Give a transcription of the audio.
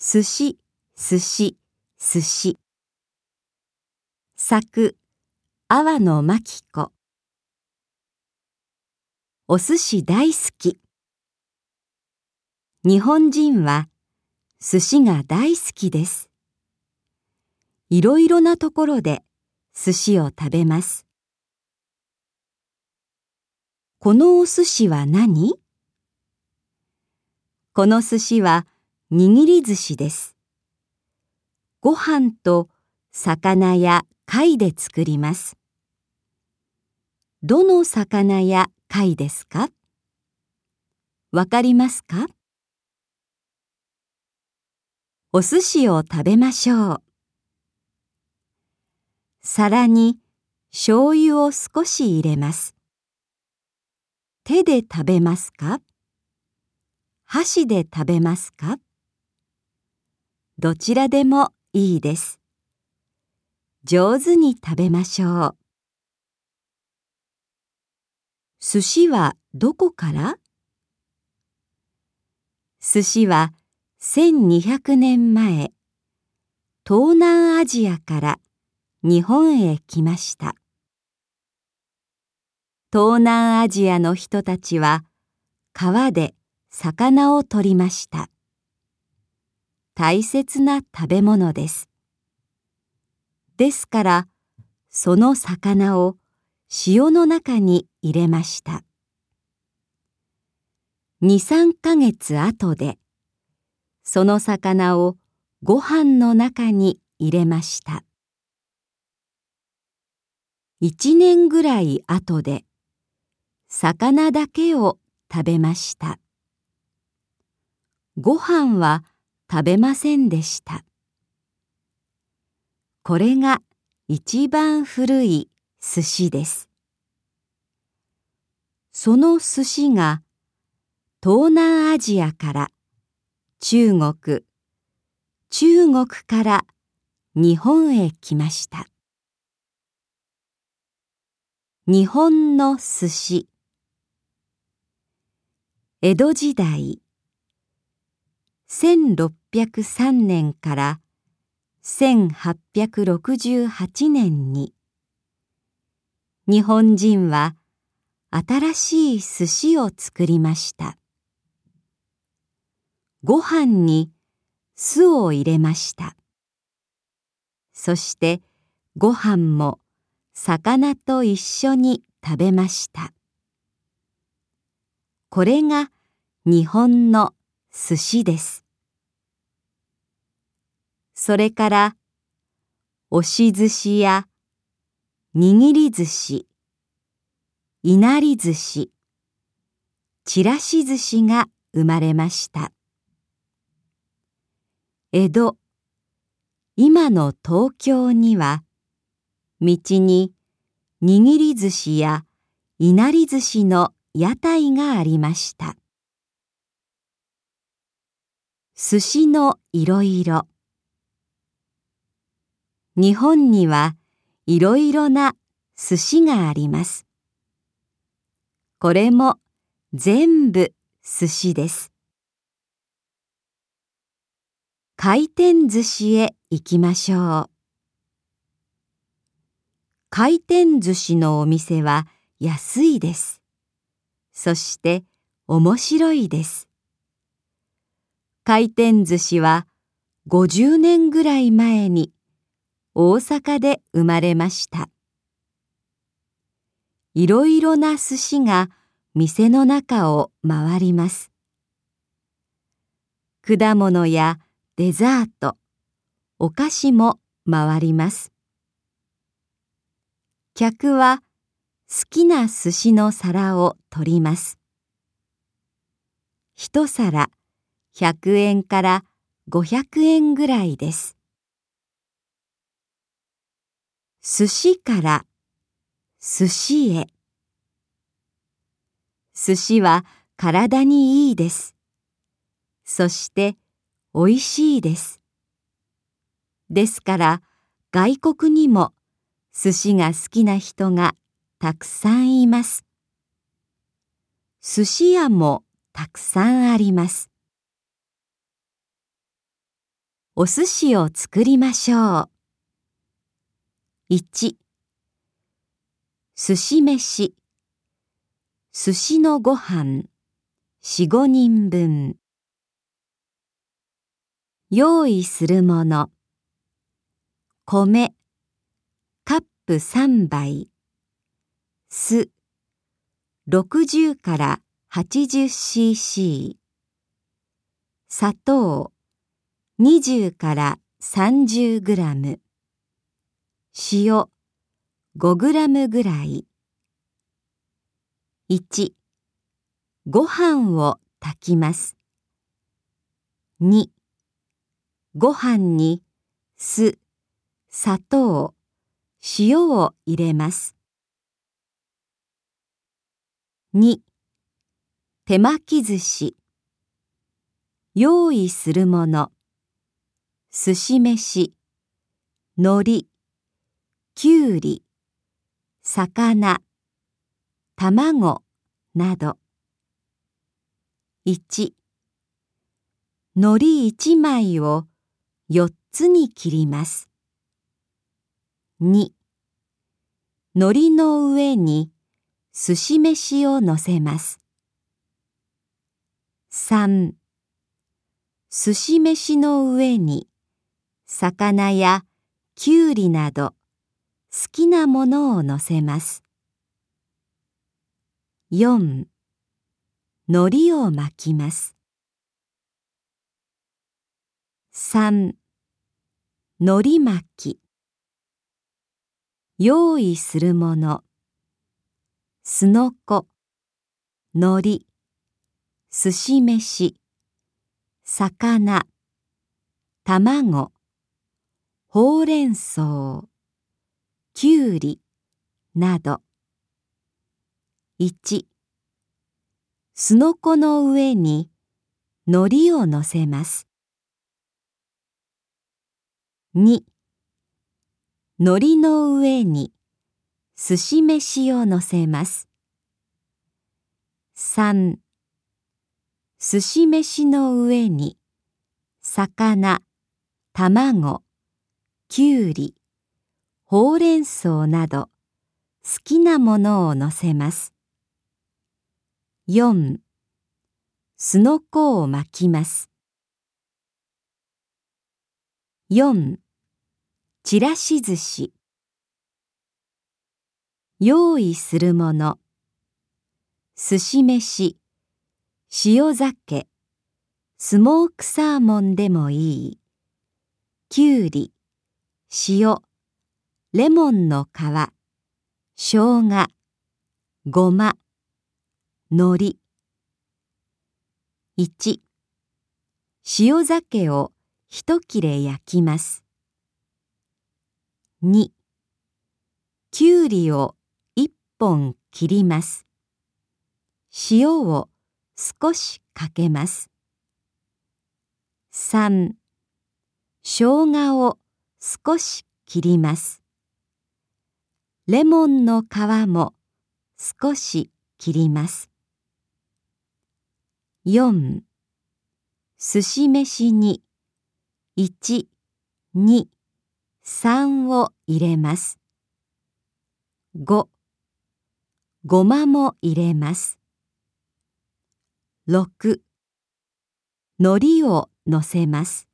寿司、寿司、寿司。作、阿波野真紀子。お寿司大好き。日本人は寿司が大好きです。いろいろなところで寿司を食べます。このお寿司は何？この寿司は握り寿司です。ご飯と魚や貝で作ります。どの魚や貝ですか？わかりますか？お寿司を食べましょう。皿に醤油を少し入れます。手で食べますか？箸で食べますか？どちらでもいいです。上手に食べましょう。寿司はどこから？寿司は1200年前、東南アジアから日本へ来ました。東南アジアの人たちは川で魚を取りました。大切な食べ物です。ですから、その魚を塩の中に入れました。二三ヶ月後で、その魚をご飯の中に入れました。一年ぐらい後で、魚だけを食べました。ご飯は食べませんでした。これが一番古い寿司です。その寿司が東南アジアから中国、中国から日本へ来ました。日本の寿司江戸時代1603年から1868年に日本人は新しい寿司を作りました。ご飯に酢を入れました。そしてご飯も魚と一緒に食べました。これが日本の寿司です。それから、押し寿司や握り寿司、いなり寿司、ちらし寿司が生まれました。江戸、今の東京には、道に握り寿司やいなり寿司の屋台がありました。寿司のいろいろ。日本にはいろいろな寿司があります。これも全部寿司です。回転寿司へ行きましょう。回転寿司のお店は安いです。そして面白いです。回転寿司は50年ぐらい前に大阪で生まれました。いろいろな寿司が店の中を回ります。果物やデザート、お菓子も回ります。客は好きな寿司の皿を取ります。一皿100円から500円ぐらいです。寿司から寿司へ寿司は体にいいです。そして美味しいです。ですから外国にも寿司が好きな人がたくさんいます。寿司屋もたくさんあります。お寿司を作りましょう。1寿司飯。寿司のご飯。4、5人分。用意するもの。米。カップ3杯。酢。60から 80cc 砂糖。20から30グラム。塩5グラムぐらい。1ご飯を炊きます。2ご飯に酢砂糖塩を入れます。2手巻き寿司。用意するもの。寿司飯。海苔。きゅうり。魚。卵。など。1海苔1枚を4つに切ります。2海苔の上に寿司飯をのせます。3寿司飯の上に魚やきゅうりなど好きなものをのせます。4海苔を巻きます。3海苔巻き。用意するもの。すのこ。海苔。寿司飯。魚。卵。ほうれん草きゅうりなど。1すのこの上に海苔をのせます。2海苔の上に寿司飯をのせます。3寿司飯の上に魚卵きゅうりほうれん草など好きなものをのせます。4すのこを巻きます。4ちらし寿司用意するもの寿司飯塩酒スモークサーモンでもいいきゅうり塩レモンの皮生姜ごま海苔。1塩酒を一切れ焼きます。2きゅうりを一本切ります。塩を少しかけます。3生姜を少し切ります。レモンの皮も少し切ります。4寿司飯に1、2、3を入れます。5ごまも入れます。6海苔をのせます。